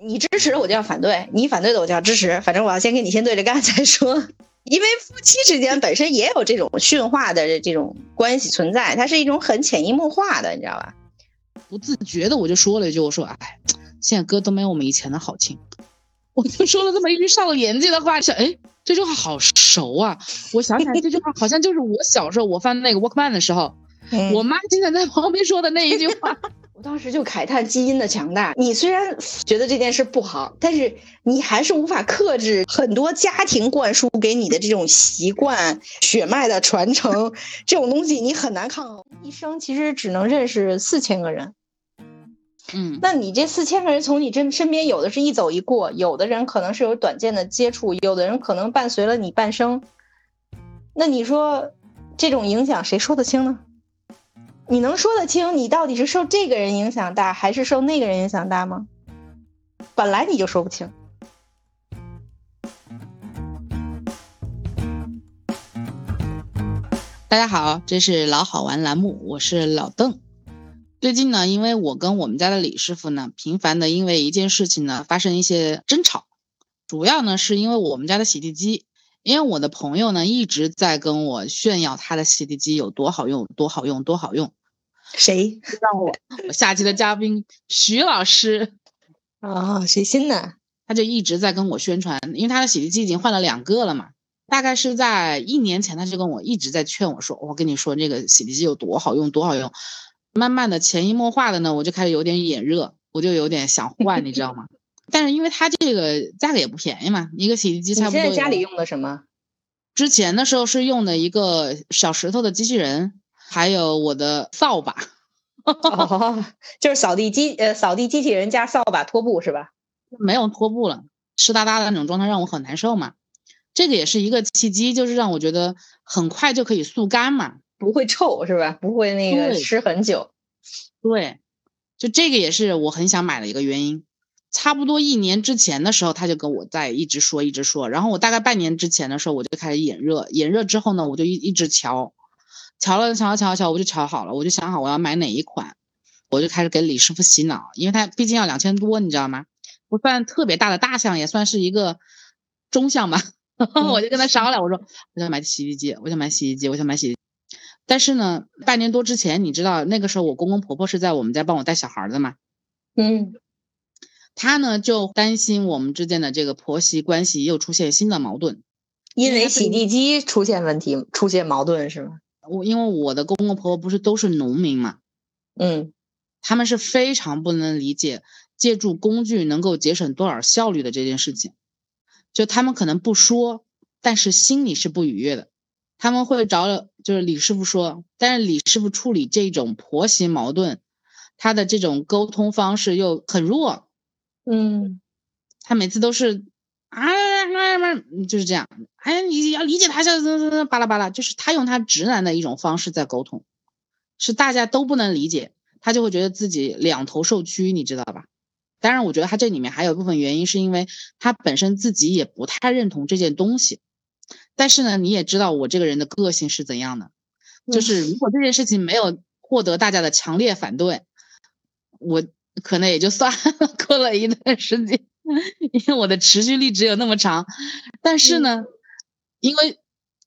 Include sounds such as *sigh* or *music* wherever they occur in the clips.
你支持我就要反对，你反对的我就要支持，反正我要先跟你先对着干再说。因为夫妻之间本身也有这种驯化的这种关系存在，它是一种很潜移默化的，你知道吧？不自觉的我就说了一句，我说：“哎，现在歌都没有我们以前的好听。”我就说了这么一句上了年纪的话，是哎，这句话好熟啊！我想起来这句话好像就是我小时候我翻那个 Walkman 的时候，*laughs* 我妈经常在旁边说的那一句话。*laughs* 我当时就慨叹基因的强大。你虽然觉得这件事不好，但是你还是无法克制很多家庭灌输给你的这种习惯、血脉的传承 *laughs* 这种东西，你很难抗衡。一生其实只能认识四千个人，嗯，那你这四千个人从你这身边，有的是一走一过，有的人可能是有短暂的接触，有的人可能伴随了你半生。那你说这种影响谁说得清呢？你能说得清你到底是受这个人影响大，还是受那个人影响大吗？本来你就说不清。大家好，这是老好玩栏目，我是老邓。最近呢，因为我跟我们家的李师傅呢，频繁的因为一件事情呢发生一些争吵，主要呢是因为我们家的洗地机，因为我的朋友呢一直在跟我炫耀他的洗地机有多好用，多好用，多好用。谁让我我下期的嘉宾徐老师啊？谁新的？他就一直在跟我宣传，因为他的洗涤机已经换了两个了嘛。大概是在一年前，他就跟我一直在劝我说：“我跟你说，这个洗地机有多好用，多好用。”慢慢的潜移默化的呢，我就开始有点眼热，我就有点想换，你知道吗？但是因为它这个价格也不便宜嘛，一个洗衣机差不多。现在家里用的什么？之前的时候是用的一个小石头的机器人。还有我的扫把，哦，*laughs* 就是扫地机呃，扫地机器人加扫把拖布是吧？没有拖布了，湿哒哒的那种状态让我很难受嘛。这个也是一个契机，就是让我觉得很快就可以速干嘛，不会臭是吧？不会那个湿很久。对，就这个也是我很想买的一个原因。差不多一年之前的时候，他就跟我在一直说一直说，然后我大概半年之前的时候，我就开始眼热，眼热之后呢，我就一一直瞧。瞧了瞧瞧瞧，我就瞧好了，我就想好我要买哪一款，我就开始给李师傅洗脑，因为他毕竟要两千多，你知道吗？不算特别大的大项，也算是一个中项吧。*laughs* 我就跟他商量，我说我想买洗衣机，我想买洗衣机，我想买洗。但是呢，半年多之前，你知道那个时候我公公婆婆是在我们家帮我带小孩的嘛？嗯，他呢就担心我们之间的这个婆媳关系又出现新的矛盾，因为洗地机出现问题，出现矛盾是吗？我因为我的公公婆婆不是都是农民嘛，嗯，他们是非常不能理解借助工具能够节省多少效率的这件事情，就他们可能不说，但是心里是不愉悦的。他们会找就是李师傅说，但是李师傅处理这种婆媳矛盾，他的这种沟通方式又很弱，嗯，他每次都是。啊啊啊，就是这样。哎，你要理解他，像巴拉巴拉，就是他用他直男的一种方式在沟通，是大家都不能理解，他就会觉得自己两头受屈，你知道吧？当然，我觉得他这里面还有一部分原因，是因为他本身自己也不太认同这件东西。但是呢，你也知道我这个人的个性是怎样的，就是如果这件事情没有获得大家的强烈反对，我可能也就算了。过了一段时间。因为我的持续力只有那么长，但是呢，因为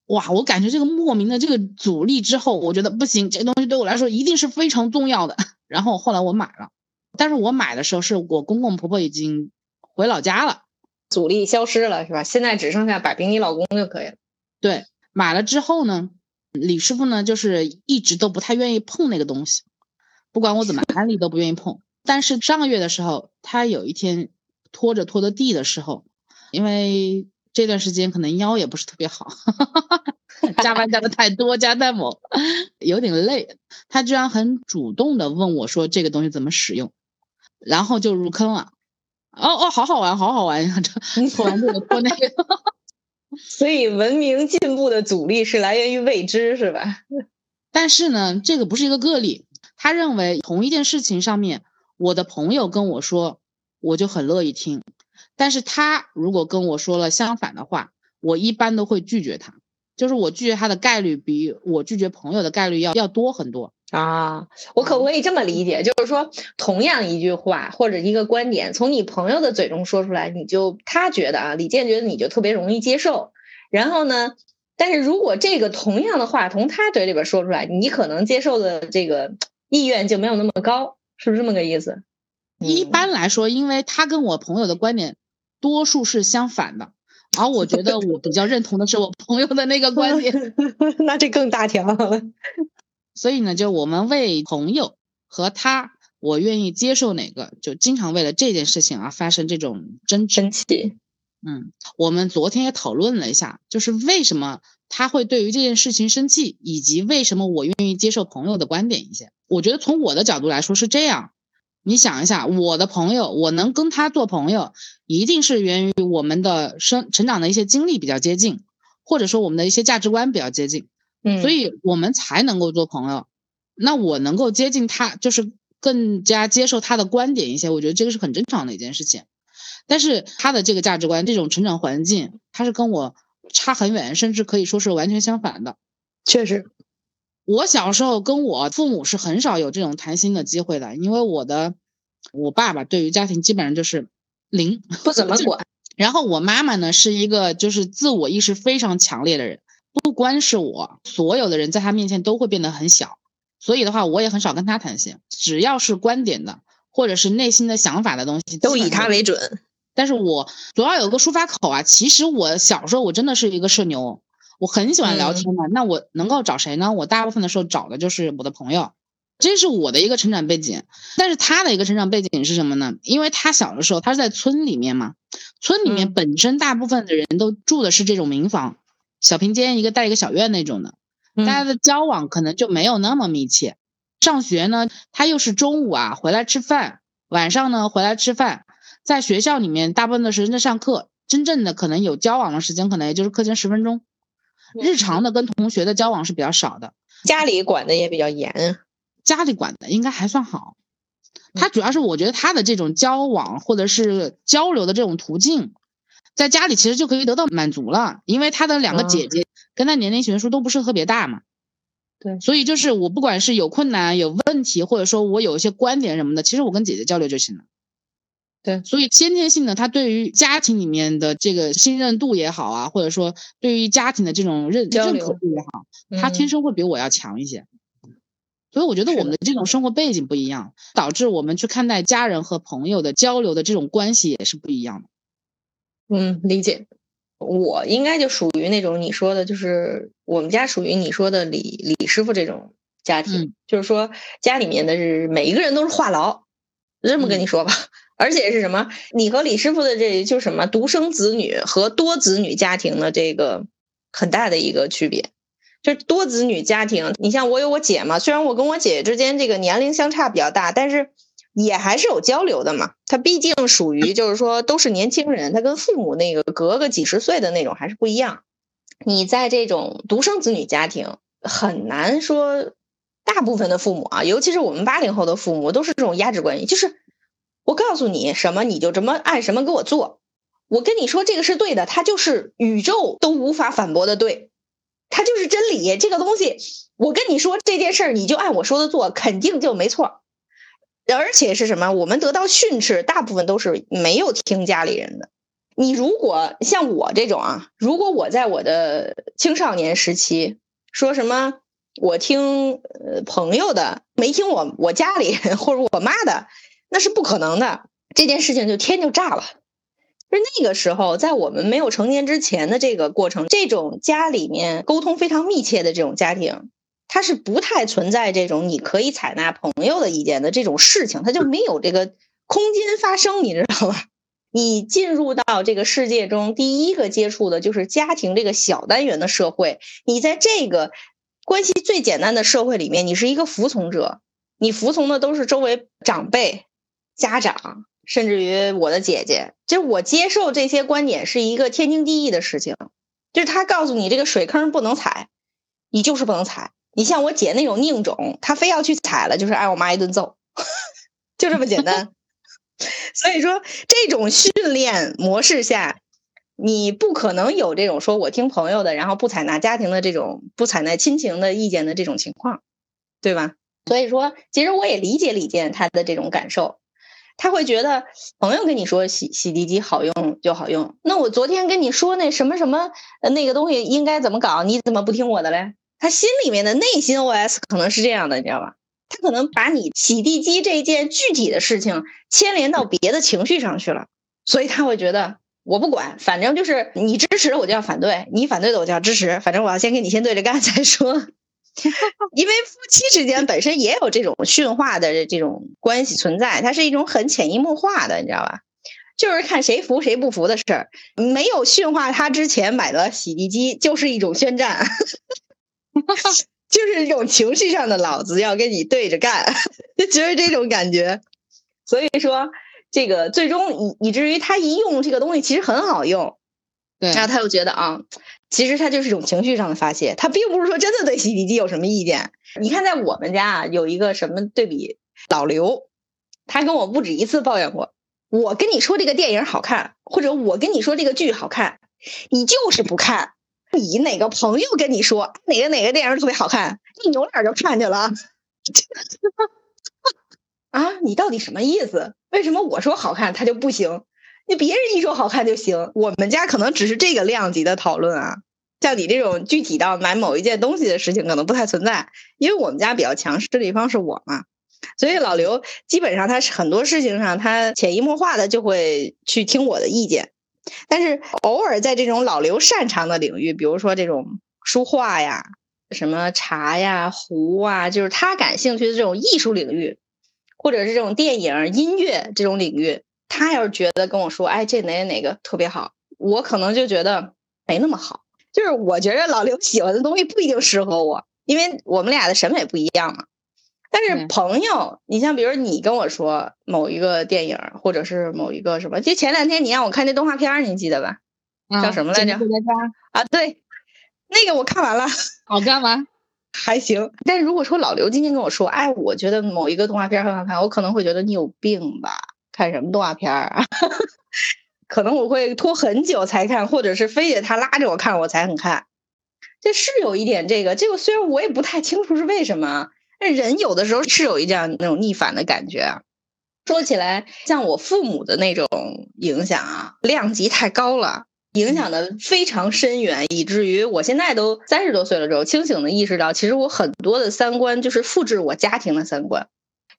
哇，我感觉这个莫名的这个阻力之后，我觉得不行，这东西对我来说一定是非常重要的。*laughs* 然后后来我买了，但是我买的时候是我公公婆婆已经回老家了，阻力消失了是吧？现在只剩下摆平你老公就可以了。对，买了之后呢，李师傅呢就是一直都不太愿意碰那个东西，不管我怎么安利都不愿意碰。但是上个月的时候，他有一天。拖着拖着地的时候，因为这段时间可能腰也不是特别好，*laughs* 加班加的太多，加太猛，有点累。他居然很主动的问我说：“这个东西怎么使用？”然后就入坑了。哦哦，好好玩，好好玩呀！这拖完这个拖那个。所以文明进步的阻力是来源于未知，是吧？*laughs* 但是呢，这个不是一个个例。他认为同一件事情上面，我的朋友跟我说。我就很乐意听，但是他如果跟我说了相反的话，我一般都会拒绝他。就是我拒绝他的概率比我拒绝朋友的概率要要多很多啊。我可不可以这么理解？就是说，同样一句话或者一个观点，从你朋友的嘴中说出来，你就他觉得啊，李健觉得你就特别容易接受。然后呢，但是如果这个同样的话从他嘴里边说出来，你可能接受的这个意愿就没有那么高，是不是这么个意思？一般来说，因为他跟我朋友的观点多数是相反的。而我觉得我比较认同的是我朋友的那个观点，*laughs* 那这更大条了。所以呢，就我们为朋友和他，我愿意接受哪个，就经常为了这件事情而发生这种争执。生气。嗯，我们昨天也讨论了一下，就是为什么他会对于这件事情生气，以及为什么我愿意接受朋友的观点一些。我觉得从我的角度来说是这样。你想一下，我的朋友，我能跟他做朋友，一定是源于我们的生成长的一些经历比较接近，或者说我们的一些价值观比较接近，嗯，所以我们才能够做朋友。那我能够接近他，就是更加接受他的观点一些，我觉得这个是很正常的一件事情。但是他的这个价值观、这种成长环境，他是跟我差很远，甚至可以说是完全相反的。确实。我小时候跟我父母是很少有这种谈心的机会的，因为我的我爸爸对于家庭基本上就是零，不怎么管。*laughs* 然后我妈妈呢是一个就是自我意识非常强烈的人，不光是我，所有的人在他面前都会变得很小。所以的话，我也很少跟他谈心，只要是观点的或者是内心的想法的东西，都以他为准。但是我主要有个抒发口啊。其实我小时候我真的是一个社牛。我很喜欢聊天的，那我能够找谁呢？我大部分的时候找的就是我的朋友，这是我的一个成长背景。但是他的一个成长背景是什么呢？因为他小的时候他是在村里面嘛，村里面本身大部分的人都住的是这种民房，小平间一个带一个小院那种的，大家的交往可能就没有那么密切。上学呢，他又是中午啊回来吃饭，晚上呢回来吃饭，在学校里面大部分的时间在上课，真正的可能有交往的时间，可能也就是课间十分钟。日常的跟同学的交往是比较少的，家里管的也比较严，家里管的应该还算好。他主要是我觉得他的这种交往或者是交流的这种途径，在家里其实就可以得到满足了，因为他的两个姐姐跟他年龄悬殊都不是特别大嘛。对，所以就是我不管是有困难、有问题，或者说我有一些观点什么的，其实我跟姐姐交流就行了。对，所以先天性的，他对于家庭里面的这个信任度也好啊，或者说对于家庭的这种认认可度也好，他天生会比我要强一些。所以我觉得我们的这种生活背景不一样，导致我们去看待家人和朋友的交流的这种关系也是不一样的。嗯，理解。我应该就属于那种你说的，就是我们家属于你说的李李师傅这种家庭，就是说家里面的是每一个人都是话痨，这么跟你说吧。*laughs* 而且是什么？你和李师傅的这就什么独生子女和多子女家庭的这个很大的一个区别，就是多子女家庭，你像我有我姐嘛，虽然我跟我姐姐之间这个年龄相差比较大，但是也还是有交流的嘛。他毕竟属于就是说都是年轻人，他跟父母那个隔个几十岁的那种还是不一样。你在这种独生子女家庭很难说，大部分的父母啊，尤其是我们八零后的父母都是这种压制关系，就是。我告诉你什么，你就这么按什么给我做。我跟你说这个是对的，它就是宇宙都无法反驳的对，它就是真理。这个东西，我跟你说这件事儿，你就按我说的做，肯定就没错。而且是什么？我们得到训斥，大部分都是没有听家里人的。你如果像我这种啊，如果我在我的青少年时期说什么，我听呃朋友的，没听我我家里人或者我妈的。那是不可能的，这件事情就天就炸了。就是那个时候，在我们没有成年之前的这个过程，这种家里面沟通非常密切的这种家庭，它是不太存在这种你可以采纳朋友的意见的这种事情，它就没有这个空间发生，你知道吧？你进入到这个世界中，第一个接触的就是家庭这个小单元的社会，你在这个关系最简单的社会里面，你是一个服从者，你服从的都是周围长辈。家长，甚至于我的姐姐，就是我接受这些观点是一个天经地义的事情。就是他告诉你这个水坑不能踩，你就是不能踩。你像我姐那种宁种，她非要去踩了，就是挨我妈一顿揍，*laughs* 就这么简单。*laughs* 所以说，这种训练模式下，你不可能有这种说我听朋友的，然后不采纳家庭的这种不采纳亲情的意见的这种情况，对吧？所以说，其实我也理解李健他的这种感受，他会觉得朋友跟你说洗洗涤机好用就好用，那我昨天跟你说那什么什么那个东西应该怎么搞，你怎么不听我的嘞？他心里面的内心 OS 可能是这样的，你知道吧？他可能把你洗地机这件具体的事情牵连到别的情绪上去了，所以他会觉得我不管，反正就是你支持我就要反对，你反对的我就要支持，反正我要先跟你先对着干再说。*laughs* 因为夫妻之间本身也有这种驯化的这种关系存在，它是一种很潜移默化的，你知道吧？就是看谁服谁不服的事儿。没有驯化他之前买的洗地机，就是一种宣战，*laughs* 就是一种情绪上的老子要跟你对着干，*laughs* 就是这种感觉。所以说，这个最终以以至于他一用这个东西，其实很好用，对，然后他又觉得啊。其实他就是一种情绪上的发泄，他并不是说真的对洗涤机有什么意见。你看，在我们家啊，有一个什么对比，老刘，他跟我不止一次抱怨过。我跟你说这个电影好看，或者我跟你说这个剧好看，你就是不看。你哪个朋友跟你说哪个哪个电影特别好看，你扭脸就看见了。*laughs* 啊，你到底什么意思？为什么我说好看他就不行？那别人一说好看就行，我们家可能只是这个量级的讨论啊。像你这种具体到买某一件东西的事情，可能不太存在，因为我们家比较强势的一方是我嘛。所以老刘基本上他是很多事情上，他潜移默化的就会去听我的意见。但是偶尔在这种老刘擅长的领域，比如说这种书画呀、什么茶呀、壶啊，就是他感兴趣的这种艺术领域，或者是这种电影、音乐这种领域。他要是觉得跟我说，哎，这哪哪个特别好，我可能就觉得没那么好。就是我觉得老刘喜欢的东西不一定适合我，因为我们俩的审美不一样嘛。但是朋友，你像比如你跟我说某一个电影，或者是某一个什么，就前两天你让我看那动画片，你记得吧？叫什么来着？啊，对，那个我看完了，好看吗？还行。但是如果说老刘今天跟我说，哎，我觉得某一个动画片很好看，我可能会觉得你有病吧。看什么动画片儿啊？*laughs* 可能我会拖很久才看，或者是非得他拉着我看我才肯看。这是有一点这个，这个虽然我也不太清楚是为什么，但人有的时候是有一这样那种逆反的感觉啊。说起来，像我父母的那种影响啊，量级太高了，影响的非常深远，以至于我现在都三十多岁了之后，清醒的意识到，其实我很多的三观就是复制我家庭的三观。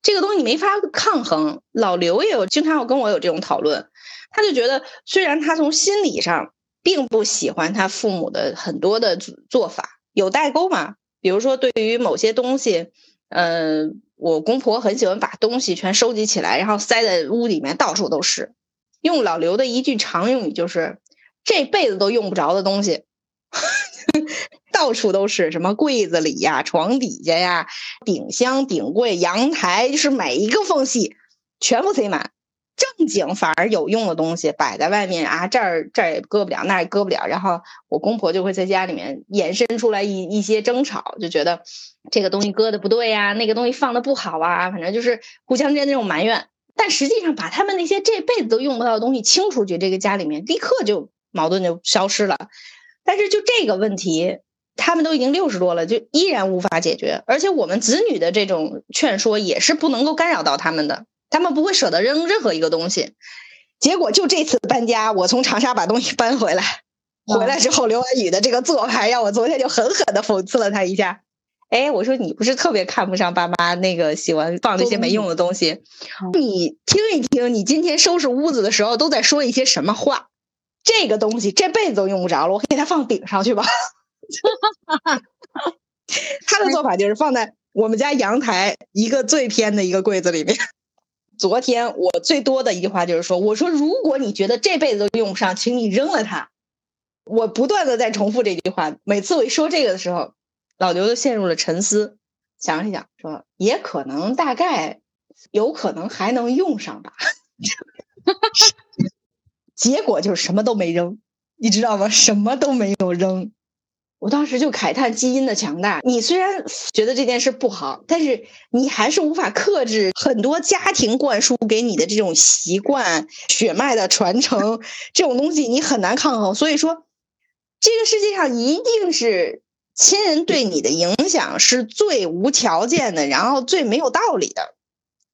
这个东西你没法抗衡。老刘也有经常要跟我有这种讨论，他就觉得虽然他从心理上并不喜欢他父母的很多的做法，有代沟嘛。比如说对于某些东西，呃，我公婆很喜欢把东西全收集起来，然后塞在屋里面，到处都是。用老刘的一句常用语就是这辈子都用不着的东西。*laughs* 到处都是什么柜子里呀、床底下呀、顶箱、顶柜、阳台，就是每一个缝隙全部塞满。正经反而有用的东西摆在外面啊，这儿这儿也搁不了，那儿也搁不了。然后我公婆就会在家里面衍生出来一一些争吵，就觉得这个东西搁的不对呀，那个东西放的不好啊，反正就是互相之间那种埋怨。但实际上，把他们那些这辈子都用不到的东西清出去，这个家里面立刻就矛盾就消失了。但是就这个问题。他们都已经六十多了，就依然无法解决，而且我们子女的这种劝说也是不能够干扰到他们的，他们不会舍得扔任何一个东西。结果就这次搬家，我从长沙把东西搬回来，回来之后，刘安宇的这个做派让我昨天就狠狠的讽刺了他一下。哎，我说你不是特别看不上爸妈那个喜欢放那些没用的东西？你听一听，你今天收拾屋子的时候都在说一些什么话？这个东西这辈子都用不着了，我给它放顶上去吧。*laughs* 他的做法就是放在我们家阳台一个最偏的一个柜子里面。昨天我最多的一句话就是说：“我说如果你觉得这辈子都用不上，请你扔了它。”我不断的在重复这句话。每次我一说这个的时候，老刘就陷入了沉思，想一想说：“也可能，大概有可能还能用上吧。*laughs* ”结果就是什么都没扔，你知道吗？什么都没有扔。我当时就慨叹基因的强大。你虽然觉得这件事不好，但是你还是无法克制很多家庭灌输给你的这种习惯、血脉的传承这种东西，你很难抗衡。所以说，这个世界上一定是亲人对你的影响是最无条件的，然后最没有道理的。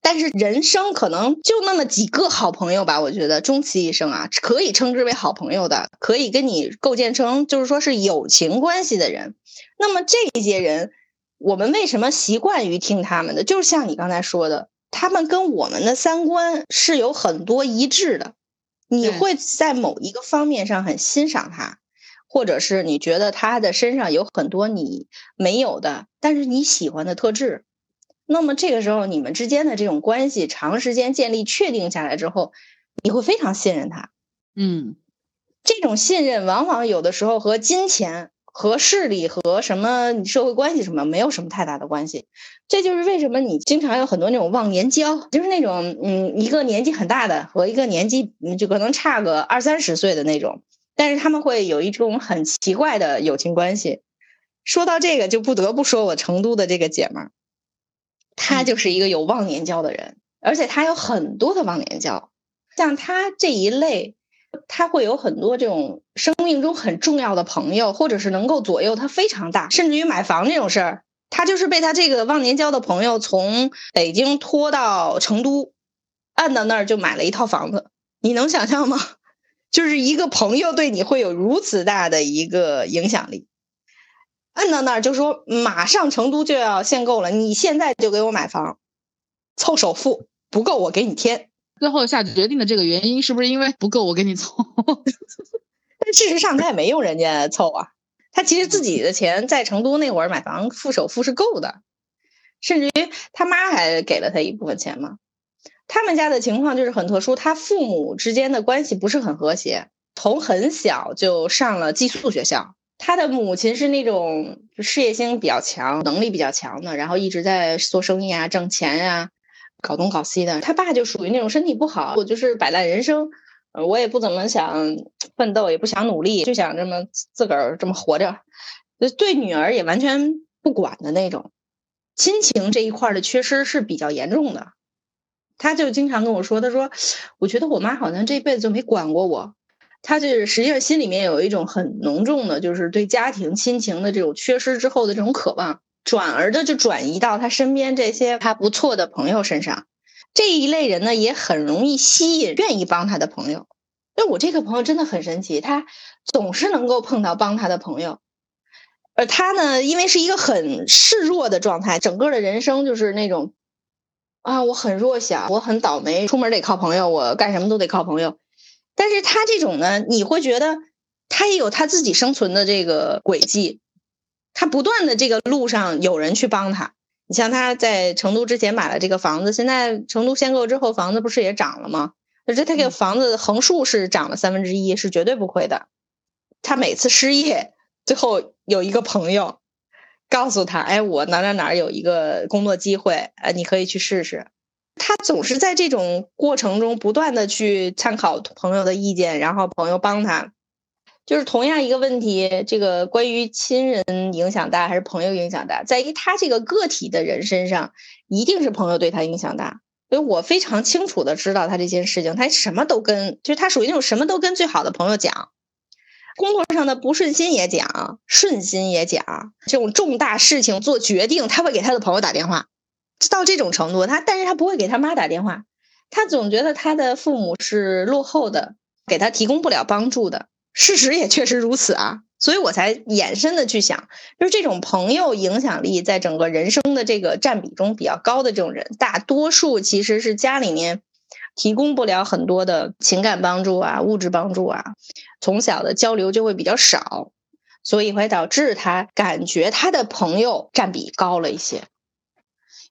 但是人生可能就那么几个好朋友吧，我觉得终其一生啊，可以称之为好朋友的，可以跟你构建成就是说是友情关系的人。那么这些人，我们为什么习惯于听他们的？就是像你刚才说的，他们跟我们的三观是有很多一致的。你会在某一个方面上很欣赏他，或者是你觉得他的身上有很多你没有的，但是你喜欢的特质。那么这个时候，你们之间的这种关系长时间建立、确定下来之后，你会非常信任他。嗯，这种信任往往有的时候和金钱、和势力、和什么社会关系什么没有什么太大的关系。这就是为什么你经常有很多那种忘年交，就是那种嗯，一个年纪很大的和一个年纪就可能差个二三十岁的那种，但是他们会有一种很奇怪的友情关系。说到这个，就不得不说我成都的这个姐们儿。他就是一个有忘年交的人，而且他有很多的忘年交。像他这一类，他会有很多这种生命中很重要的朋友，或者是能够左右他非常大，甚至于买房这种事儿，他就是被他这个忘年交的朋友从北京拖到成都，按到那儿就买了一套房子。你能想象吗？*laughs* 就是一个朋友对你会有如此大的一个影响力。摁到那儿就说，马上成都就要限购了，你现在就给我买房，凑首付不够我给你添。最后下决定的这个原因是不是因为不够我给你凑？*laughs* 但事实上他也没用人家凑啊，他其实自己的钱在成都那会儿买房付首付是够的，甚至于他妈还给了他一部分钱嘛。他们家的情况就是很特殊，他父母之间的关系不是很和谐，从很小就上了寄宿学校。他的母亲是那种事业心比较强、能力比较强的，然后一直在做生意啊、挣钱呀、搞东搞西的。他爸就属于那种身体不好，我就是摆烂人生，我也不怎么想奋斗，也不想努力，就想这么自个儿这么活着，对女儿也完全不管的那种。亲情这一块的缺失是比较严重的。他就经常跟我说：“他说，我觉得我妈好像这辈子就没管过我。”他就是实际上心里面有一种很浓重的，就是对家庭亲情的这种缺失之后的这种渴望，转而的就转移到他身边这些他不错的朋友身上。这一类人呢，也很容易吸引愿意帮他的朋友。因为我这个朋友真的很神奇，他总是能够碰到帮他的朋友，而他呢，因为是一个很示弱的状态，整个的人生就是那种啊，我很弱小，我很倒霉，出门得靠朋友，我干什么都得靠朋友。但是他这种呢，你会觉得他也有他自己生存的这个轨迹，他不断的这个路上有人去帮他。你像他在成都之前买了这个房子，现在成都限购之后，房子不是也涨了吗？而且他这个房子横竖是涨了三分之一，是绝对不亏的。他每次失业，最后有一个朋友告诉他：“哎，我哪哪哪有一个工作机会，哎，你可以去试试。”他总是在这种过程中不断的去参考朋友的意见，然后朋友帮他，就是同样一个问题，这个关于亲人影响大还是朋友影响大，在于他这个个体的人身上，一定是朋友对他影响大。所以我非常清楚的知道他这件事情，他什么都跟，就是他属于那种什么都跟最好的朋友讲，工作上的不顺心也讲，顺心也讲，这种重大事情做决定，他会给他的朋友打电话。到这种程度，他但是他不会给他妈打电话，他总觉得他的父母是落后的，给他提供不了帮助的。事实也确实如此啊，所以我才延伸的去想，就是这种朋友影响力在整个人生的这个占比中比较高的这种人，大多数其实是家里面提供不了很多的情感帮助啊、物质帮助啊，从小的交流就会比较少，所以会导致他感觉他的朋友占比高了一些。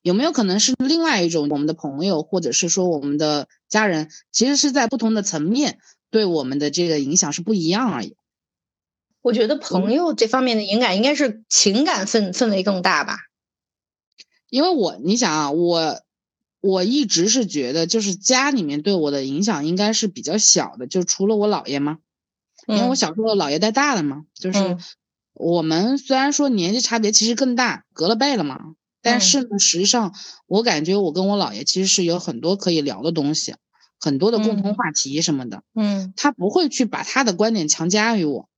有没有可能是另外一种我们的朋友，或者是说我们的家人，其实是在不同的层面对我们的这个影响是不一样而已？我觉得朋友这方面的影响应该是情感氛氛围更大吧。因为我你想啊，我我一直是觉得，就是家里面对我的影响应该是比较小的，就除了我姥爷嘛，因为我小时候姥爷带大的嘛，就是我们虽然说年纪差别其实更大，隔了辈了嘛，但是呢，实际上我感觉我跟我姥爷其实是有很多可以聊的东西，很多的共同话题什么的。嗯他不会去把他的观点强加于我。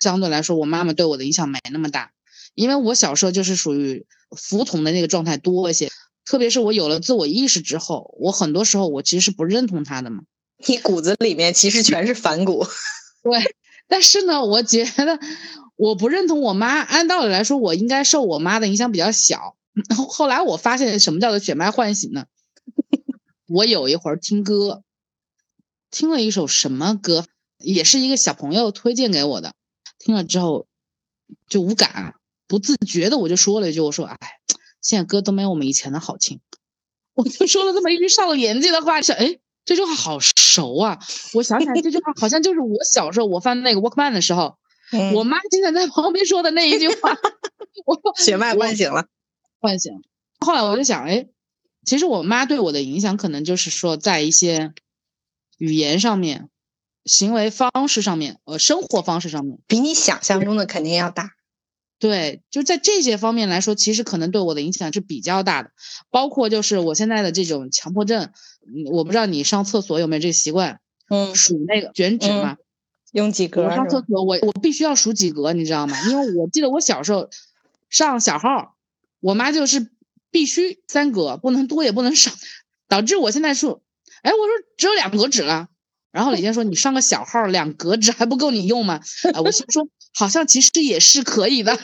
相对来说，我妈妈对我的影响没那么大，因为我小时候就是属于服从的那个状态多一些。特别是我有了自我意识之后，我很多时候我其实是不认同他的嘛。你骨子里面其实全是反骨。*laughs* 对，但是呢，我觉得我不认同我妈。按道理来说，我应该受我妈的影响比较小。然后后来我发现什么叫做血脉唤醒呢？*laughs* 我有一会儿听歌，听了一首什么歌，也是一个小朋友推荐给我的。听了之后就无感，不自觉的我就说了一句：“我说，哎，现在歌都没有我们以前的好听。”我就说了这么一句上了年纪的话，想哎。这句话好熟啊！我想起来，这句话好像就是我小时候我翻那个 Walkman 的时候，我妈经常在旁边说的那一句话。*laughs* 我血脉唤醒了，唤醒。后来我就想，哎，其实我妈对我的影响，可能就是说在一些语言上面、行为方式上面、呃，生活方式上面，比你想象中的肯定要大。对，就在这些方面来说，其实可能对我的影响是比较大的。包括就是我现在的这种强迫症，我不知道你上厕所有没有这个习惯，嗯，数那个卷纸嘛，用几格？我上厕所我我必须要数几格，你知道吗？因为我记得我小时候上小号，我妈就是必须三格，不能多也不能少，导致我现在说，哎，我说只有两格纸了。然后李健说：“你上个小号，两格纸还不够你用吗？”啊，我心说好像其实也是可以的，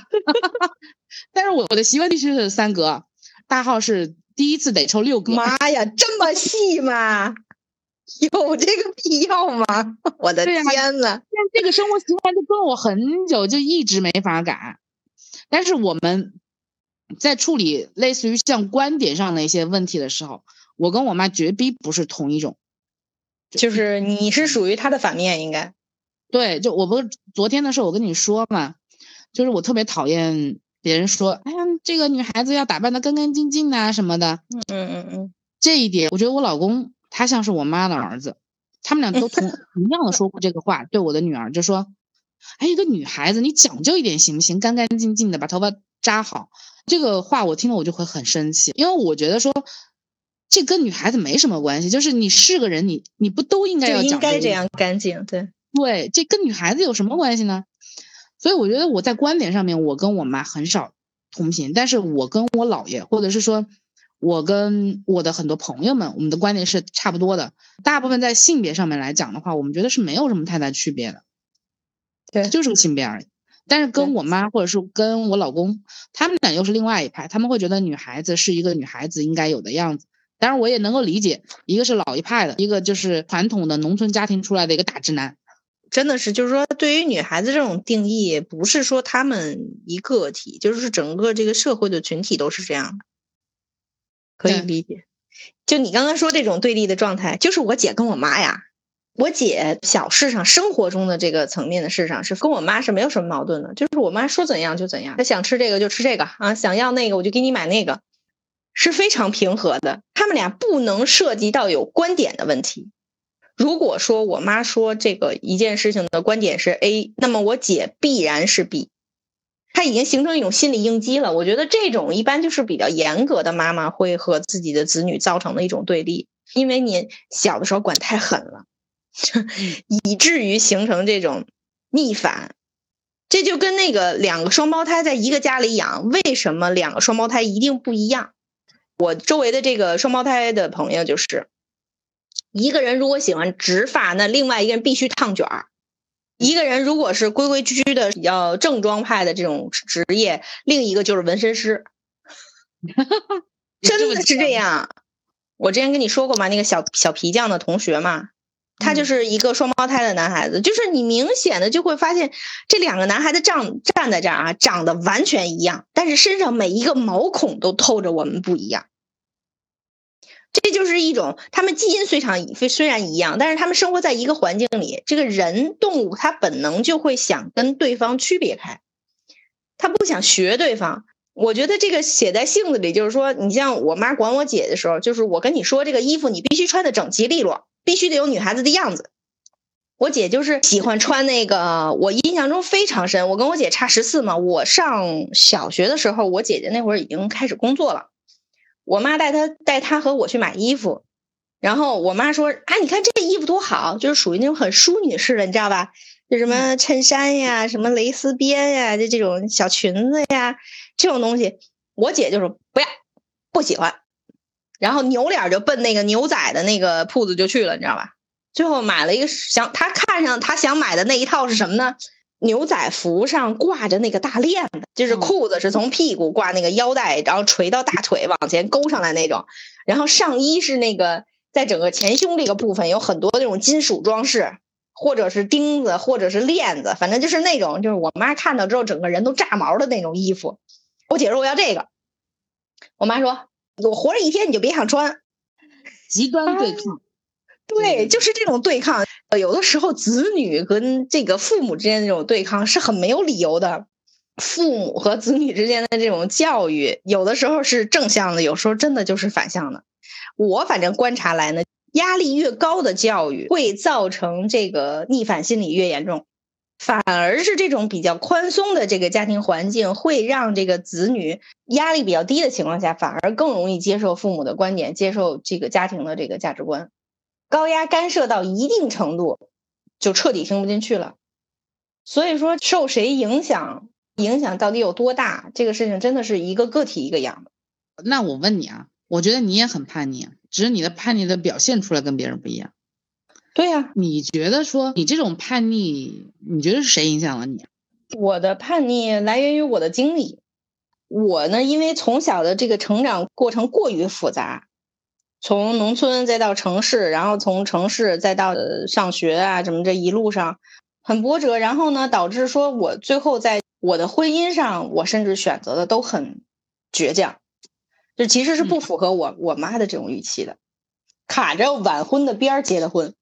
*laughs* 但是我我的习惯必须是三格，大号是第一次得抽六格。妈呀，这么细吗？有这个必要吗？我的天呐，这个生活习惯就跟我很久，就一直没法改。但是我们在处理类似于像观点上的一些问题的时候，我跟我妈绝逼不是同一种。就是你是属于他的反面，应该对。就我不是昨天的时候我跟你说嘛，就是我特别讨厌别人说，哎呀，这个女孩子要打扮的干干净净的什么的。嗯嗯嗯嗯，这一点我觉得我老公他像是我妈的儿子，他们俩都同 *laughs* 同样的说过这个话，对我的女儿就说，哎，一个女孩子你讲究一点行不行？干干净净的把头发扎好。这个话我听了我就会很生气，因为我觉得说。这跟女孩子没什么关系，就是你是个人，你你不都应该要应该这样干净？对对，这跟女孩子有什么关系呢？所以我觉得我在观点上面，我跟我妈很少同频，但是我跟我姥爷，或者是说我跟我的很多朋友们，我们的观点是差不多的。大部分在性别上面来讲的话，我们觉得是没有什么太大区别的，对，就是个性别而已。但是跟我妈或者是跟我老公，他们俩又是另外一派，他们会觉得女孩子是一个女孩子应该有的样子。当然，我也能够理解，一个是老一派的，一个就是传统的农村家庭出来的一个大直男，真的是，就是说，对于女孩子这种定义，不是说他们一个体，就是整个这个社会的群体都是这样的，可以理解。就你刚刚说这种对立的状态，就是我姐跟我妈呀，我姐小事上、生活中的这个层面的事上，是跟我妈是没有什么矛盾的，就是我妈说怎样就怎样，她想吃这个就吃这个啊，想要那个我就给你买那个。是非常平和的，他们俩不能涉及到有观点的问题。如果说我妈说这个一件事情的观点是 A，那么我姐必然是 B，她已经形成一种心理应激了。我觉得这种一般就是比较严格的妈妈会和自己的子女造成的一种对立，因为你小的时候管太狠了，*laughs* 以至于形成这种逆反。这就跟那个两个双胞胎在一个家里养，为什么两个双胞胎一定不一样？我周围的这个双胞胎的朋友，就是一个人如果喜欢直发，那另外一个人必须烫卷儿；一个人如果是规规矩矩的、比较正装派的这种职业，另一个就是纹身师。*laughs* 真的是这样。我之前跟你说过嘛，那个小小皮匠的同学嘛。他就是一个双胞胎的男孩子，就是你明显的就会发现，这两个男孩子站站在这儿啊，长得完全一样，但是身上每一个毛孔都透着我们不一样。这就是一种他们基因虽常虽然一样，但是他们生活在一个环境里，这个人动物他本能就会想跟对方区别开，他不想学对方。我觉得这个写在性子里，就是说，你像我妈管我姐的时候，就是我跟你说这个衣服你必须穿的整齐利落。必须得有女孩子的样子，我姐就是喜欢穿那个，我印象中非常深。我跟我姐差十四嘛，我上小学的时候，我姐姐那会儿已经开始工作了。我妈带她带她和我去买衣服，然后我妈说：“啊，你看这衣服多好，就是属于那种很淑女式的，你知道吧？就什么衬衫呀，什么蕾丝边呀，就这种小裙子呀，这种东西。”我姐就说：“不要，不喜欢。”然后扭脸就奔那个牛仔的那个铺子就去了，你知道吧？最后买了一个想他看上他想买的那一套是什么呢？牛仔服上挂着那个大链子，就是裤子是从屁股挂那个腰带，然后垂到大腿往前勾上来那种。然后上衣是那个在整个前胸这个部分有很多那种金属装饰，或者是钉子，或者是链子，反正就是那种就是我妈看到之后整个人都炸毛的那种衣服。我姐说我要这个，我妈说我活着一天你就别想穿，极端对抗。对，就是这种对抗。呃，有的时候子女跟这个父母之间的这种对抗是很没有理由的。父母和子女之间的这种教育，有的时候是正向的，有时候真的就是反向的。我反正观察来呢，压力越高的教育会造成这个逆反心理越严重，反而是这种比较宽松的这个家庭环境，会让这个子女压力比较低的情况下，反而更容易接受父母的观点，接受这个家庭的这个价值观。高压干涉到一定程度，就彻底听不进去了。所以说，受谁影响，影响到底有多大，这个事情真的是一个个体一个样的。那我问你啊，我觉得你也很叛逆，只是你的叛逆的表现出来跟别人不一样。对呀，你觉得说你这种叛逆，你觉得是谁影响了你？我的叛逆来源于我的经历。我呢，因为从小的这个成长过程过于复杂。从农村再到城市，然后从城市再到上学啊，什么这一路上很波折，然后呢，导致说我最后在我的婚姻上，我甚至选择的都很倔强，就其实是不符合我我妈的这种预期的，卡着晚婚的边儿结的婚。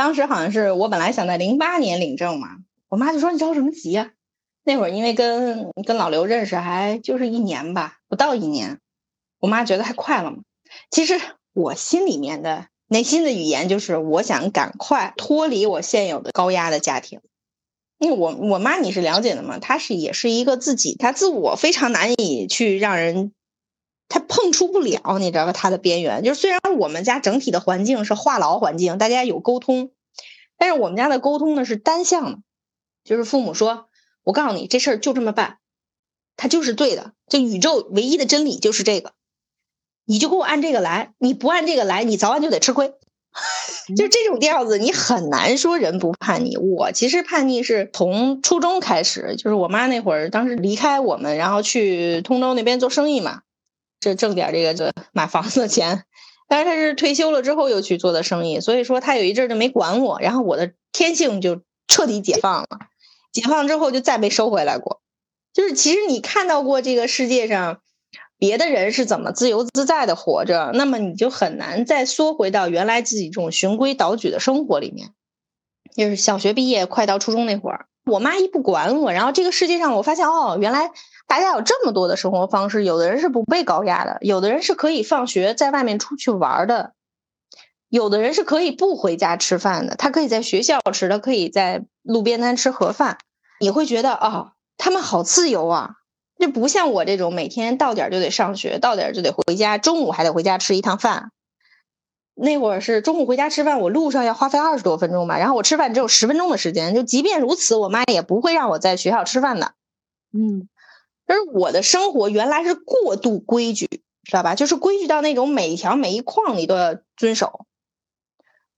当时好像是我本来想在零八年领证嘛，我妈就说你着什么急呀？那会儿因为跟跟老刘认识还就是一年吧，不到一年，我妈觉得还快了嘛，其实。我心里面的内心的语言就是，我想赶快脱离我现有的高压的家庭，因为我我妈你是了解的嘛，她是也是一个自己，她自我非常难以去让人，她碰触不了，你知道吧？它的边缘就是，虽然我们家整体的环境是话痨环境，大家有沟通，但是我们家的沟通呢是单向的，就是父母说，我告诉你这事儿就这么办，他就是对的，这宇宙唯一的真理就是这个。你就给我按这个来，你不按这个来，你早晚就得吃亏。就这种调子，你很难说人不叛逆。我其实叛逆是从初中开始，就是我妈那会儿，当时离开我们，然后去通州那边做生意嘛，这挣点这个这买房子的钱。但是他是退休了之后又去做的生意，所以说他有一阵就没管我，然后我的天性就彻底解放了。解放之后就再没收回来过。就是其实你看到过这个世界上。别的人是怎么自由自在的活着，那么你就很难再缩回到原来自己这种循规蹈矩的生活里面。就是小学毕业快到初中那会儿，我妈一不管我，然后这个世界上我发现哦，原来大家有这么多的生活方式，有的人是不被高压的，有的人是可以放学在外面出去玩的，有的人是可以不回家吃饭的，他可以在学校吃，他可以在路边摊吃盒饭，你会觉得哦，他们好自由啊。就不像我这种每天到点就得上学，到点就得回家，中午还得回家吃一趟饭。那会儿是中午回家吃饭，我路上要花费二十多分钟吧，然后我吃饭只有十分钟的时间。就即便如此，我妈也不会让我在学校吃饭的。嗯，而我的生活原来是过度规矩，知道吧？就是规矩到那种每一条每一框你都要遵守，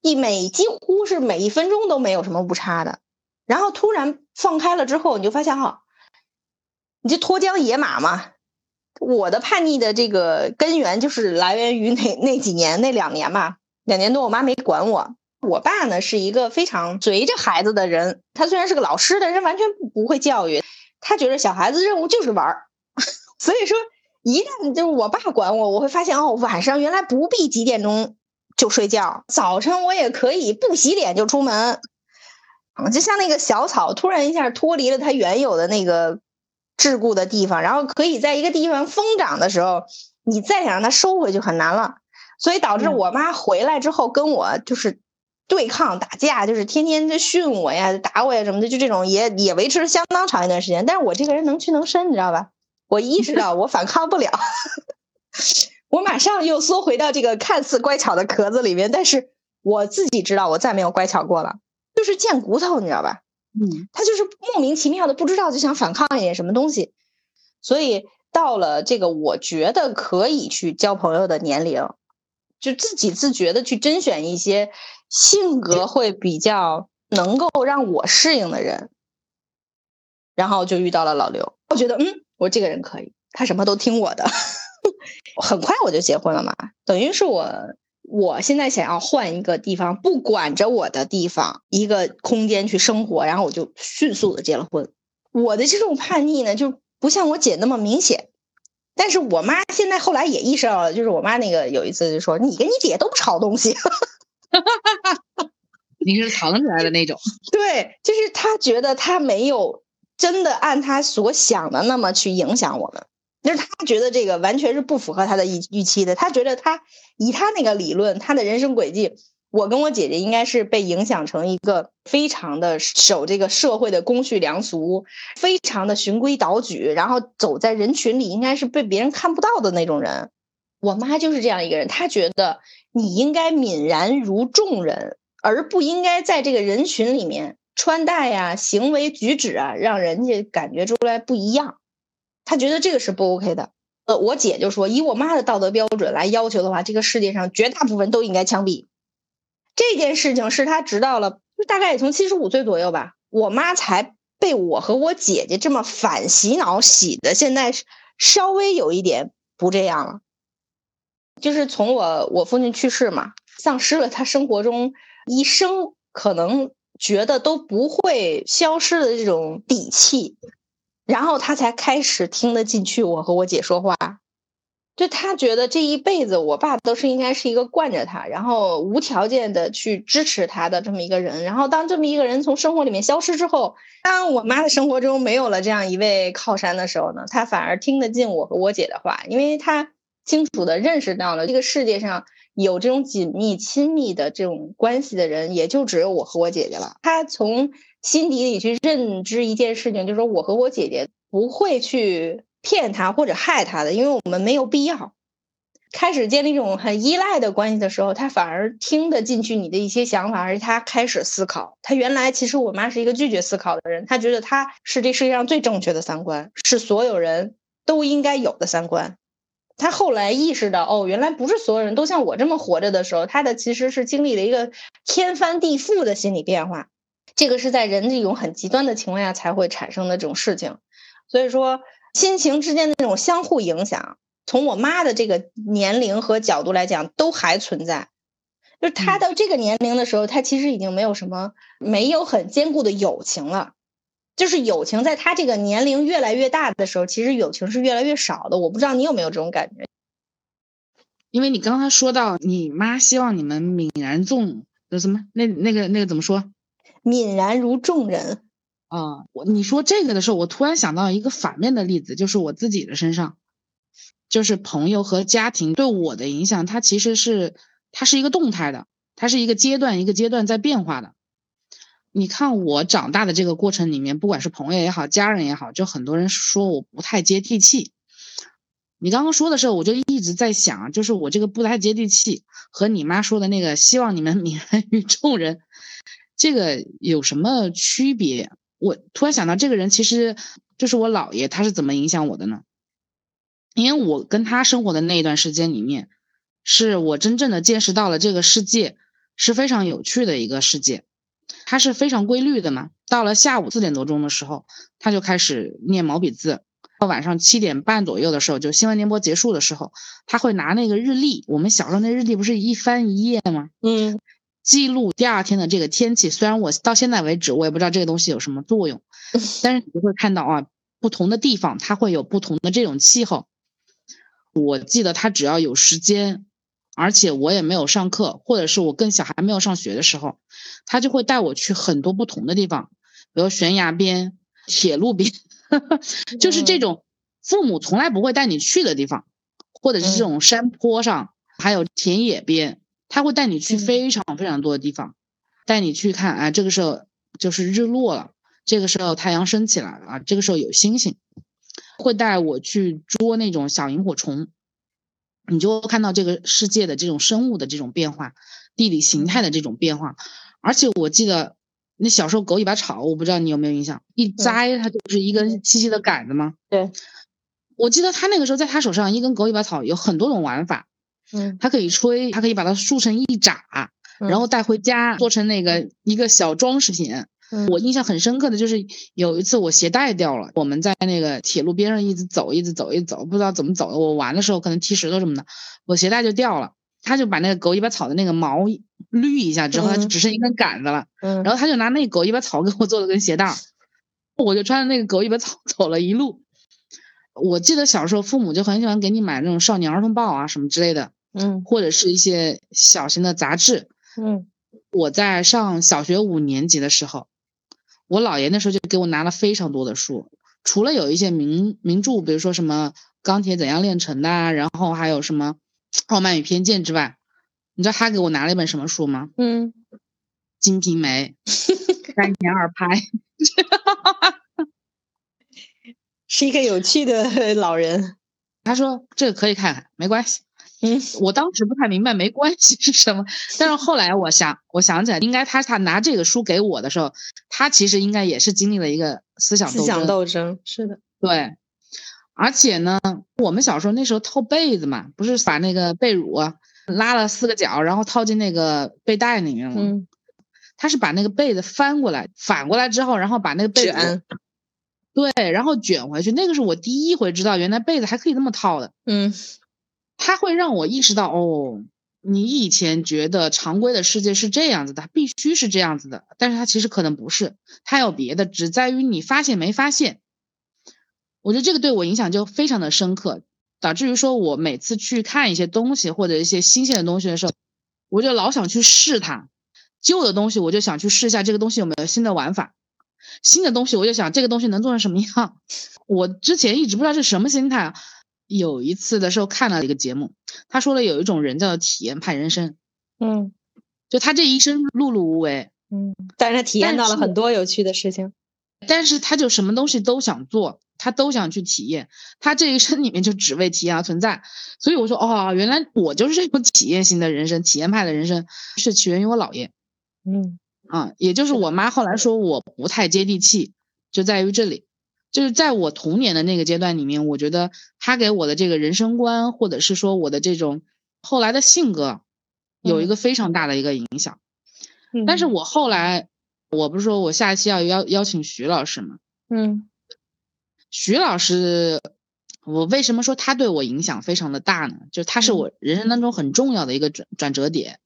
一每几乎是每一分钟都没有什么误差的。然后突然放开了之后，你就发现哈。你就脱缰野马嘛？我的叛逆的这个根源就是来源于那那几年那两年吧，两年多我妈没管我。我爸呢是一个非常随着孩子的人，他虽然是个老师，但是完全不会教育。他觉得小孩子任务就是玩儿，*laughs* 所以说一旦就是我爸管我，我会发现哦，晚上原来不必几点钟就睡觉，早晨我也可以不洗脸就出门。就像那个小草突然一下脱离了它原有的那个。桎梏的地方，然后可以在一个地方疯长的时候，你再想让它收回去很难了，所以导致我妈回来之后跟我就是对抗打架，就是天天就训我呀、打我呀什么的，就这种也也维持了相当长一段时间。但是我这个人能屈能伸，你知道吧？我意识到我反抗不了，*laughs* 我马上又缩回到这个看似乖巧的壳子里面，但是我自己知道我再没有乖巧过了，就是贱骨头，你知道吧？嗯，他就是莫名其妙的不知道就想反抗一点什么东西，所以到了这个我觉得可以去交朋友的年龄，就自己自觉的去甄选一些性格会比较能够让我适应的人，然后就遇到了老刘，我觉得嗯，我这个人可以，他什么都听我的，*laughs* 很快我就结婚了嘛，等于是我。我现在想要换一个地方，不管着我的地方，一个空间去生活，然后我就迅速的结了婚。我的这种叛逆呢，就不像我姐那么明显，但是我妈现在后来也意识到了，就是我妈那个有一次就说：“你跟你姐都不吵东西。”哈哈哈哈你是藏起来的那种。*laughs* 对，就是他觉得他没有真的按他所想的那么去影响我们。就是他觉得这个完全是不符合他的预预期的。他觉得他以他那个理论，他的人生轨迹，我跟我姐姐应该是被影响成一个非常的守这个社会的公序良俗，非常的循规蹈矩，然后走在人群里应该是被别人看不到的那种人。我妈就是这样一个人，她觉得你应该泯然如众人，而不应该在这个人群里面穿戴呀、行为举止啊，让人家感觉出来不一样。他觉得这个是不 OK 的，呃，我姐就说，以我妈的道德标准来要求的话，这个世界上绝大部分都应该枪毙。这件事情是他直到了大概也从七十五岁左右吧，我妈才被我和我姐姐这么反洗脑洗的，现在稍微有一点不这样了。就是从我我父亲去世嘛，丧失了他生活中一生可能觉得都不会消失的这种底气。然后他才开始听得进去我和我姐说话，就他觉得这一辈子我爸都是应该是一个惯着他，然后无条件的去支持他的这么一个人。然后当这么一个人从生活里面消失之后，当我妈的生活中没有了这样一位靠山的时候呢，他反而听得进我和我姐的话，因为他清楚的认识到了这个世界上有这种紧密亲密的这种关系的人，也就只有我和我姐姐了。他从。心底里去认知一件事情，就是说我和我姐姐不会去骗他或者害他的，因为我们没有必要。开始建立这种很依赖的关系的时候，他反而听得进去你的一些想法，而且他开始思考。他原来其实我妈是一个拒绝思考的人，他觉得他是这世界上最正确的三观，是所有人都应该有的三观。他后来意识到，哦，原来不是所有人都像我这么活着的时候，他的其实是经历了一个天翻地覆的心理变化。这个是在人这种很极端的情况下才会产生的这种事情，所以说亲情之间的那种相互影响，从我妈的这个年龄和角度来讲，都还存在。就是她到这个年龄的时候，她其实已经没有什么，没有很坚固的友情了。就是友情在他这个年龄越来越大的时候，其实友情是越来越少的。我不知道你有没有这种感觉？因为你刚才说到你妈希望你们泯然众，那什么，那那个那个怎么说？泯然如众人啊！我你说这个的时候，我突然想到一个反面的例子，就是我自己的身上，就是朋友和家庭对我的影响，它其实是它是一个动态的，它是一个阶段一个阶段在变化的。你看我长大的这个过程里面，不管是朋友也好，家人也好，就很多人说我不太接地气。你刚刚说的时候，我就一直在想，就是我这个不太接地气，和你妈说的那个希望你们泯然于众人。这个有什么区别？我突然想到，这个人其实就是我姥爷，他是怎么影响我的呢？因为我跟他生活的那一段时间里面，是我真正的见识到了这个世界是非常有趣的一个世界，它是非常规律的嘛。到了下午四点多钟的时候，他就开始念毛笔字，到晚上七点半左右的时候，就新闻联播结束的时候，他会拿那个日历，我们小时候那日历不是一翻一页吗？嗯。记录第二天的这个天气，虽然我到现在为止我也不知道这个东西有什么作用，*laughs* 但是你会看到啊，不同的地方它会有不同的这种气候。我记得他只要有时间，而且我也没有上课，或者是我跟小孩没有上学的时候，他就会带我去很多不同的地方，比如悬崖边、铁路边，*laughs* 就是这种父母从来不会带你去的地方，或者是这种山坡上，还有田野边。他会带你去非常非常多的地方，带你去看啊，这个时候就是日落了，这个时候太阳升起来了啊，这个时候有星星，会带我去捉那种小萤火虫，你就会看到这个世界的这种生物的这种变化，地理形态的这种变化。而且我记得那小时候狗尾巴草，我不知道你有没有印象，一摘它就是一根细细的杆子吗？对，我记得他那个时候在他手上一根狗尾巴草有很多种玩法，嗯，它可以吹，它可以把它竖成一扎，然后带回家做成那个一个小装饰品。我印象很深刻的就是有一次我鞋带掉了，我们在那个铁路边上一直走，一直走，一直走，不知道怎么走的。我玩的时候可能踢石头什么的，我鞋带就掉了。他就把那个狗尾巴草的那个毛捋一下之后，它就只剩一根杆子了。嗯，然后他就拿那狗尾巴草给我做了根鞋带，我就穿着那个狗尾巴草 *laughs* 走了一路。我记得小时候父母就很喜欢给你买那种少年儿童报啊什么之类的，嗯，或者是一些小型的杂志。嗯，我在上小学五年级的时候，我姥爷那时候就给我拿了非常多的书，除了有一些名名著，比如说什么《钢铁怎样炼成的》，然后还有什么。《傲慢与偏见》之外，你知道他给我拿了一本什么书吗？嗯，《金瓶梅》*laughs* 三言二拍，是一个有趣的老人。他说这个可以看看，没关系。嗯，我当时不太明白没关系是什么，但是后来我想，我想起来，应该他他拿这个书给我的时候，他其实应该也是经历了一个思想思想斗争。是的，对。而且呢，我们小时候那时候套被子嘛，不是把那个被褥拉了四个角，然后套进那个被袋里面吗？嗯，他是把那个被子翻过来，反过来之后，然后把那个被子对，然后卷回去。那个是我第一回知道，原来被子还可以那么套的。嗯，他会让我意识到，哦，你以前觉得常规的世界是这样子的，必须是这样子的，但是它其实可能不是，它有别的，只在于你发现没发现。我觉得这个对我影响就非常的深刻，导致于说我每次去看一些东西或者一些新鲜的东西的时候，我就老想去试它。旧的东西我就想去试一下这个东西有没有新的玩法，新的东西我就想这个东西能做成什么样。*laughs* 我之前一直不知道是什么心态。有一次的时候看了一个节目，他说了有一种人叫做体验派人生。嗯，就他这一生碌碌无为。嗯，但是他体验到了很多有趣的事情。但是他就什么东西都想做。他都想去体验，他这一生里面就只为体验而存在。所以我说，哦，原来我就是这种体验型的人生，体验派的人生是起源于我姥爷。嗯，啊，也就是我妈后来说我不太接地气，就在于这里，就是在我童年的那个阶段里面，我觉得他给我的这个人生观，或者是说我的这种后来的性格，有一个非常大的一个影响。但是我后来，我不是说我下一期要邀邀请徐老师吗？嗯。徐老师，我为什么说他对我影响非常的大呢？就他是我人生当中很重要的一个转转折点。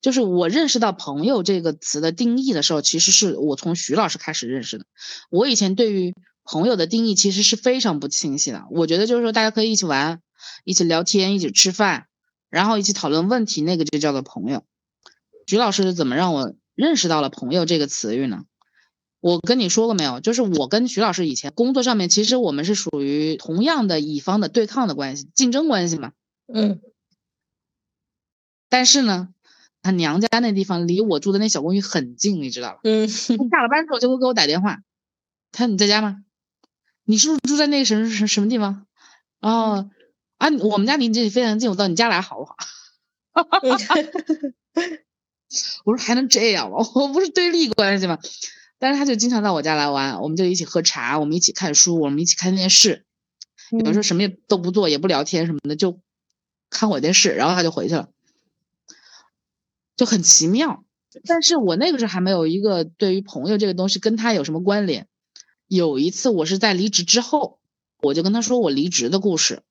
就是我认识到“朋友”这个词的定义的时候，其实是我从徐老师开始认识的。我以前对于朋友的定义其实是非常不清晰的。我觉得就是说大家可以一起玩、一起聊天、一起吃饭，然后一起讨论问题，那个就叫做朋友。徐老师是怎么让我认识到了“朋友”这个词语呢？我跟你说过没有？就是我跟徐老师以前工作上面，其实我们是属于同样的乙方的对抗的关系，竞争关系嘛。嗯。但是呢，他娘家那地方离我住的那小公寓很近，你知道吧？嗯。下了班之后就会给我打电话，他说你在家吗？你是不是住在那个什什什么地方？哦，啊，我们家离这里非常近，我到你家来好不好？*laughs* 我说还能这样吗？*laughs* 我不是对立关系吗？但是他就经常到我家来玩，我们就一起喝茶，我们一起看书，我们一起看电视。有时候什么也都不做，也不聊天什么的，就看会电视，然后他就回去了，就很奇妙。但是我那个时候还没有一个对于朋友这个东西跟他有什么关联。有一次我是在离职之后，我就跟他说我离职的故事。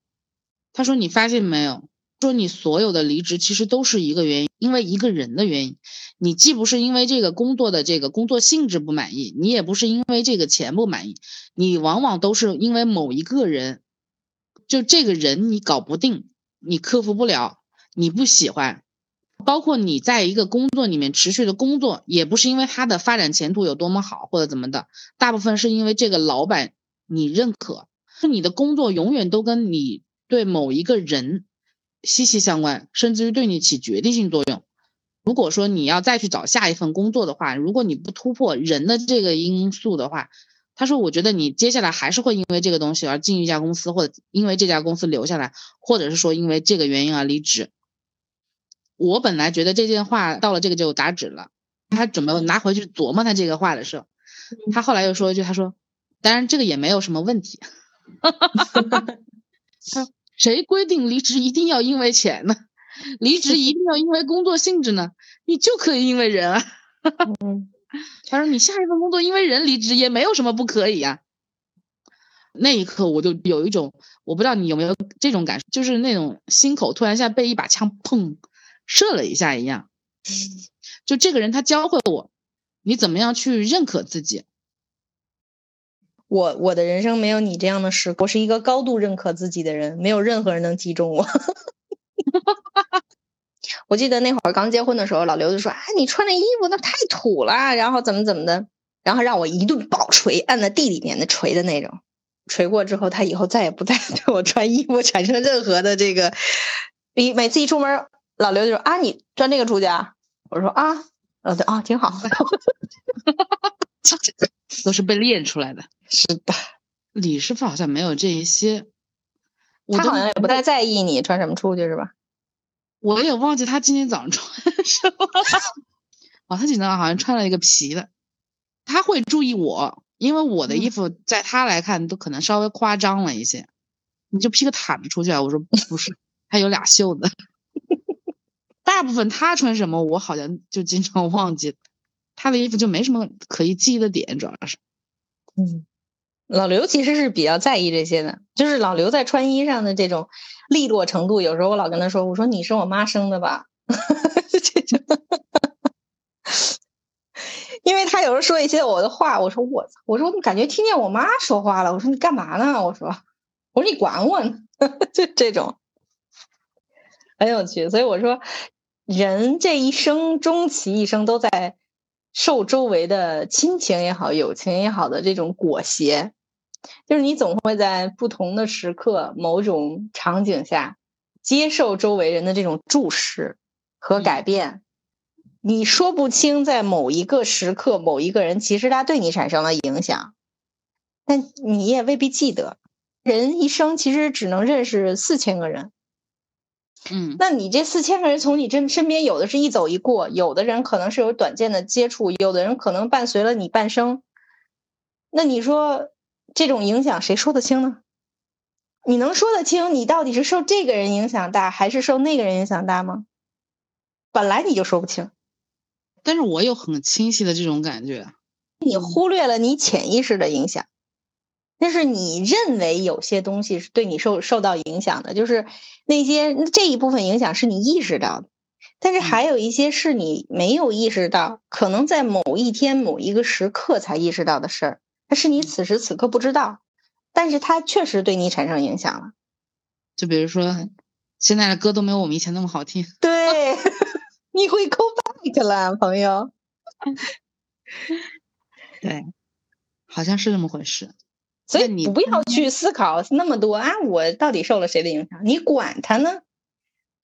他说你发现没有？说你所有的离职其实都是一个原因，因为一个人的原因。你既不是因为这个工作的这个工作性质不满意，你也不是因为这个钱不满意，你往往都是因为某一个人，就这个人你搞不定，你克服不了，你不喜欢。包括你在一个工作里面持续的工作，也不是因为他的发展前途有多么好或者怎么的，大部分是因为这个老板你认可，是你的工作永远都跟你对某一个人。息息相关，甚至于对你起决定性作用。如果说你要再去找下一份工作的话，如果你不突破人的这个因素的话，他说，我觉得你接下来还是会因为这个东西而进一家公司，或者因为这家公司留下来，或者是说因为这个原因而离职。我本来觉得这件话到了这个就打止了，他准备拿回去琢磨他这个话的时候，他后来又说一句，他说，当然这个也没有什么问题。*laughs* 他谁规定离职一定要因为钱呢？离职一定要因为工作性质呢？你就可以因为人啊。*laughs* 他说你下一份工作因为人离职也没有什么不可以呀。那一刻我就有一种，我不知道你有没有这种感受，就是那种心口突然下被一把枪砰射了一下一样。就这个人他教会我，你怎么样去认可自己。我我的人生没有你这样的时，我是一个高度认可自己的人，没有任何人能击中我。*laughs* 我记得那会儿刚结婚的时候，老刘就说：“哎，你穿那衣服那太土了，然后怎么怎么的，然后让我一顿暴锤，按在地里面的锤的那种。锤过之后，他以后再也不再 *laughs* 对我穿衣服产生任何的这个。一每次一出门，老刘就说：啊，你穿这个出去啊？我说啊，呃，啊，挺好。*laughs* 都是被练出来的。是的，李师傅好像没有这一些。他好像也不太在意你穿什么出去，是吧？我也忘记他今天早上穿什么了。*laughs* 哦，他今天好像穿了一个皮的。他会注意我，因为我的衣服在他来看都可能稍微夸张了一些。你就披个毯子出去啊？我说不是，他有俩袖子。大部分他穿什么，我好像就经常忘记。他的衣服就没什么可以记的点，主要是。嗯。老刘其实是比较在意这些的，就是老刘在穿衣上的这种利落程度，有时候我老跟他说：“我说你是我妈生的吧？”哈哈哈因为他有时候说一些我的话，我说我，我说我感觉听见我妈说话了，我说你干嘛呢？我说我说你管我呢，*laughs* 就这种很有趣。所以我说，人这一生终其一生都在受周围的亲情也好、友情也好的这种裹挟。就是你总会在不同的时刻、某种场景下，接受周围人的这种注视和改变。你说不清，在某一个时刻，某一个人其实他对你产生了影响，但你也未必记得。人一生其实只能认识四千个人，嗯，那你这四千个人从你这身边，有的是一走一过，有的人可能是有短暂的接触，有的人可能伴随了你半生。那你说？这种影响谁说得清呢？你能说得清你到底是受这个人影响大，还是受那个人影响大吗？本来你就说不清，但是我有很清晰的这种感觉。你忽略了你潜意识的影响，那是你认为有些东西是对你受受到影响的，就是那些这一部分影响是你意识到的，但是还有一些是你没有意识到，可能在某一天某一个时刻才意识到的事儿。它是你此时此刻不知道，但是它确实对你产生影响了。就比如说，现在的歌都没有我们以前那么好听。对，*laughs* 你会 go back 了，朋友。*laughs* 对，好像是这么回事。所以你不要去思考那么多啊！我到底受了谁的影响？你管他呢？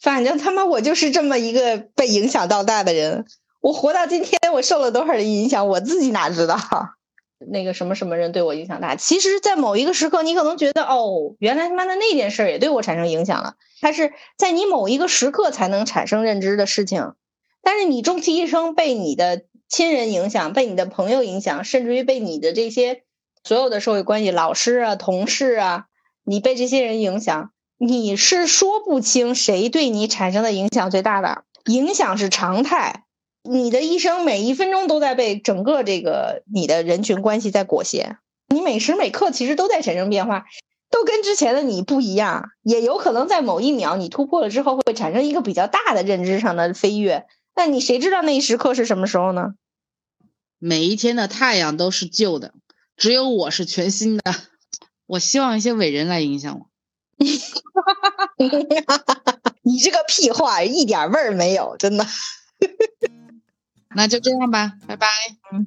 反正他妈我就是这么一个被影响到大的人。我活到今天，我受了多少人影响，我自己哪知道？*laughs* 那个什么什么人对我影响大？其实，在某一个时刻，你可能觉得，哦，原来他妈的那件事也对我产生影响了。它是在你某一个时刻才能产生认知的事情，但是你终其一生被你的亲人影响，被你的朋友影响，甚至于被你的这些所有的社会关系，老师啊、同事啊，你被这些人影响，你是说不清谁对你产生的影响最大的。影响是常态。你的一生每一分钟都在被整个这个你的人群关系在裹挟，你每时每刻其实都在产生变化，都跟之前的你不一样，也有可能在某一秒你突破了之后会产生一个比较大的认知上的飞跃，那你谁知道那一时刻是什么时候呢？每一天的太阳都是旧的，只有我是全新的。*laughs* 我希望一些伟人来影响我。*laughs* 你这个屁话一点味儿没有，真的。*laughs* 那就这样吧，拜拜。嗯。